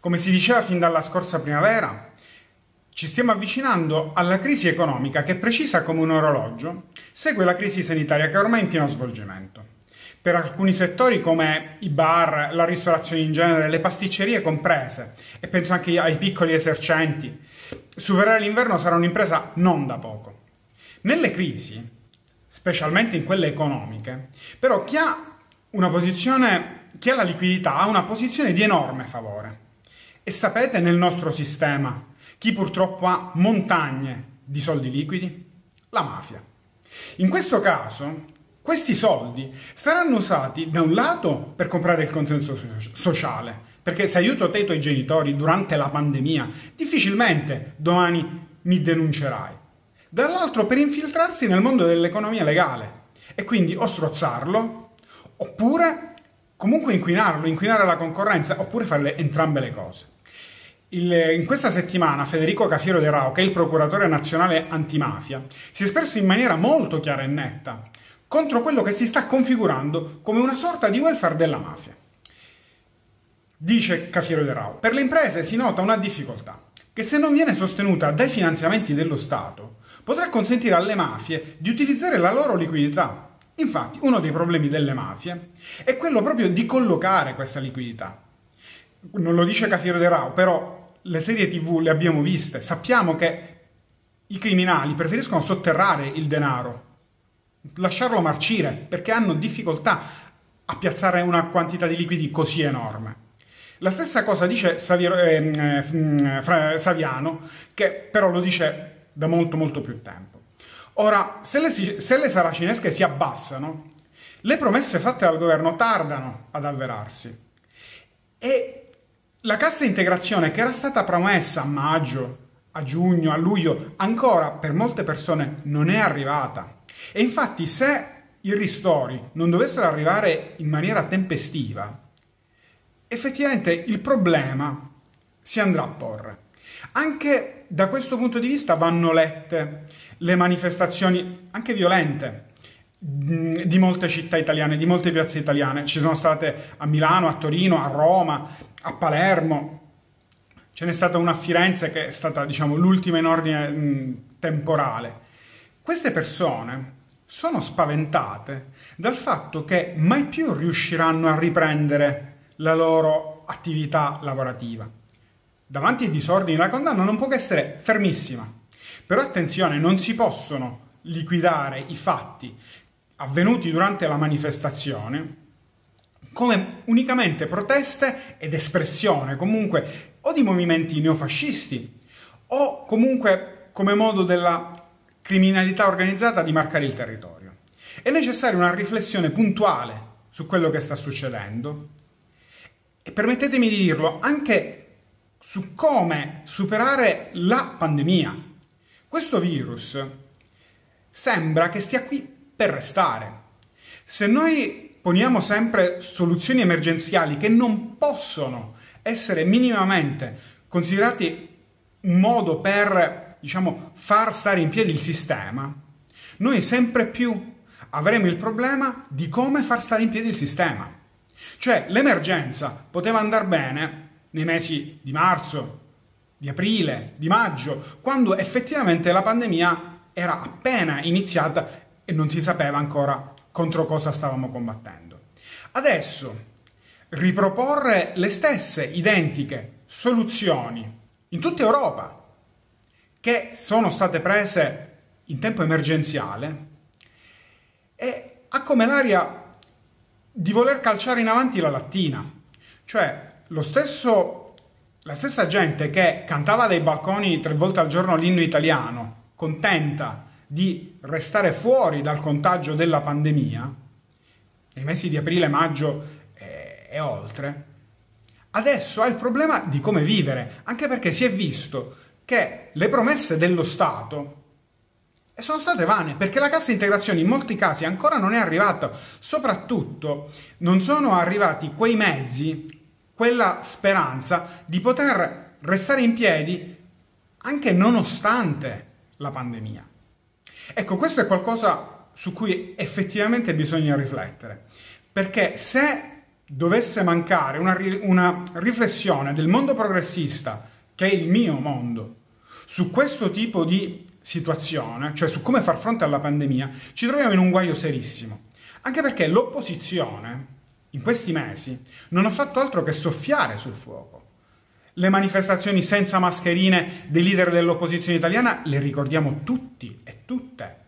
Come si diceva fin dalla scorsa primavera, ci stiamo avvicinando alla crisi economica che, precisa come un orologio, segue la crisi sanitaria che è ormai in pieno svolgimento. Per alcuni settori come i bar, la ristorazione in genere, le pasticcerie comprese, e penso anche ai piccoli esercenti, superare l'inverno sarà un'impresa non da poco. Nelle crisi, specialmente in quelle economiche, però chi ha una posizione, chi ha la liquidità ha una posizione di enorme favore. E sapete nel nostro sistema chi purtroppo ha montagne di soldi liquidi? La mafia. In questo caso, questi soldi saranno usati da un lato per comprare il consenso sociale, perché se aiuto te i tuoi genitori durante la pandemia, difficilmente domani mi denuncerai dall'altro per infiltrarsi nel mondo dell'economia legale e quindi o strozzarlo oppure comunque inquinarlo, inquinare la concorrenza oppure fare entrambe le cose. Il, in questa settimana Federico Cafiero De Rao, che è il procuratore nazionale antimafia, si è espresso in maniera molto chiara e netta contro quello che si sta configurando come una sorta di welfare della mafia. Dice Cafiero De Rao, per le imprese si nota una difficoltà, che se non viene sostenuta dai finanziamenti dello Stato, potrà consentire alle mafie di utilizzare la loro liquidità. Infatti, uno dei problemi delle mafie è quello proprio di collocare questa liquidità. Non lo dice Cafiero De Rao, però le serie TV le abbiamo viste, sappiamo che i criminali preferiscono sotterrare il denaro, lasciarlo marcire, perché hanno difficoltà a piazzare una quantità di liquidi così enorme. La stessa cosa dice Saviero, eh, eh, Saviano, che però lo dice da molto molto più tempo. Ora, se le, se le saracinesche si abbassano, le promesse fatte dal governo tardano ad avverarsi. E la cassa integrazione che era stata promessa a maggio, a giugno, a luglio, ancora per molte persone non è arrivata. E infatti se i ristori non dovessero arrivare in maniera tempestiva, effettivamente il problema si andrà a porre. Anche da questo punto di vista vanno lette le manifestazioni, anche violente, di molte città italiane, di molte piazze italiane. Ci sono state a Milano, a Torino, a Roma, a Palermo. Ce n'è stata una a Firenze che è stata, diciamo, l'ultima in ordine mh, temporale. Queste persone sono spaventate dal fatto che mai più riusciranno a riprendere la loro attività lavorativa davanti ai disordini la condanna non può che essere fermissima. Però attenzione, non si possono liquidare i fatti avvenuti durante la manifestazione come unicamente proteste ed espressione comunque o di movimenti neofascisti o comunque come modo della criminalità organizzata di marcare il territorio. È necessaria una riflessione puntuale su quello che sta succedendo e permettetemi di dirlo anche su come superare la pandemia. Questo virus sembra che stia qui per restare. Se noi poniamo sempre soluzioni emergenziali che non possono essere minimamente considerati un modo per, diciamo, far stare in piedi il sistema, noi sempre più avremo il problema di come far stare in piedi il sistema. Cioè l'emergenza poteva andare bene nei mesi di marzo, di aprile, di maggio, quando effettivamente la pandemia era appena iniziata e non si sapeva ancora contro cosa stavamo combattendo. Adesso riproporre le stesse identiche soluzioni in tutta Europa che sono state prese in tempo emergenziale e ha come l'aria di voler calciare in avanti la lattina, cioè stesso, la stessa gente che cantava dai balconi tre volte al giorno l'inno italiano, contenta di restare fuori dal contagio della pandemia, nei mesi di aprile, maggio e, e oltre, adesso ha il problema di come vivere, anche perché si è visto che le promesse dello Stato sono state vane perché la cassa integrazione in molti casi ancora non è arrivata, soprattutto non sono arrivati quei mezzi quella speranza di poter restare in piedi anche nonostante la pandemia. Ecco, questo è qualcosa su cui effettivamente bisogna riflettere, perché se dovesse mancare una, una riflessione del mondo progressista, che è il mio mondo, su questo tipo di situazione, cioè su come far fronte alla pandemia, ci troviamo in un guaio serissimo. Anche perché l'opposizione in questi mesi non ha fatto altro che soffiare sul fuoco le manifestazioni senza mascherine dei leader dell'opposizione italiana le ricordiamo tutti e tutte.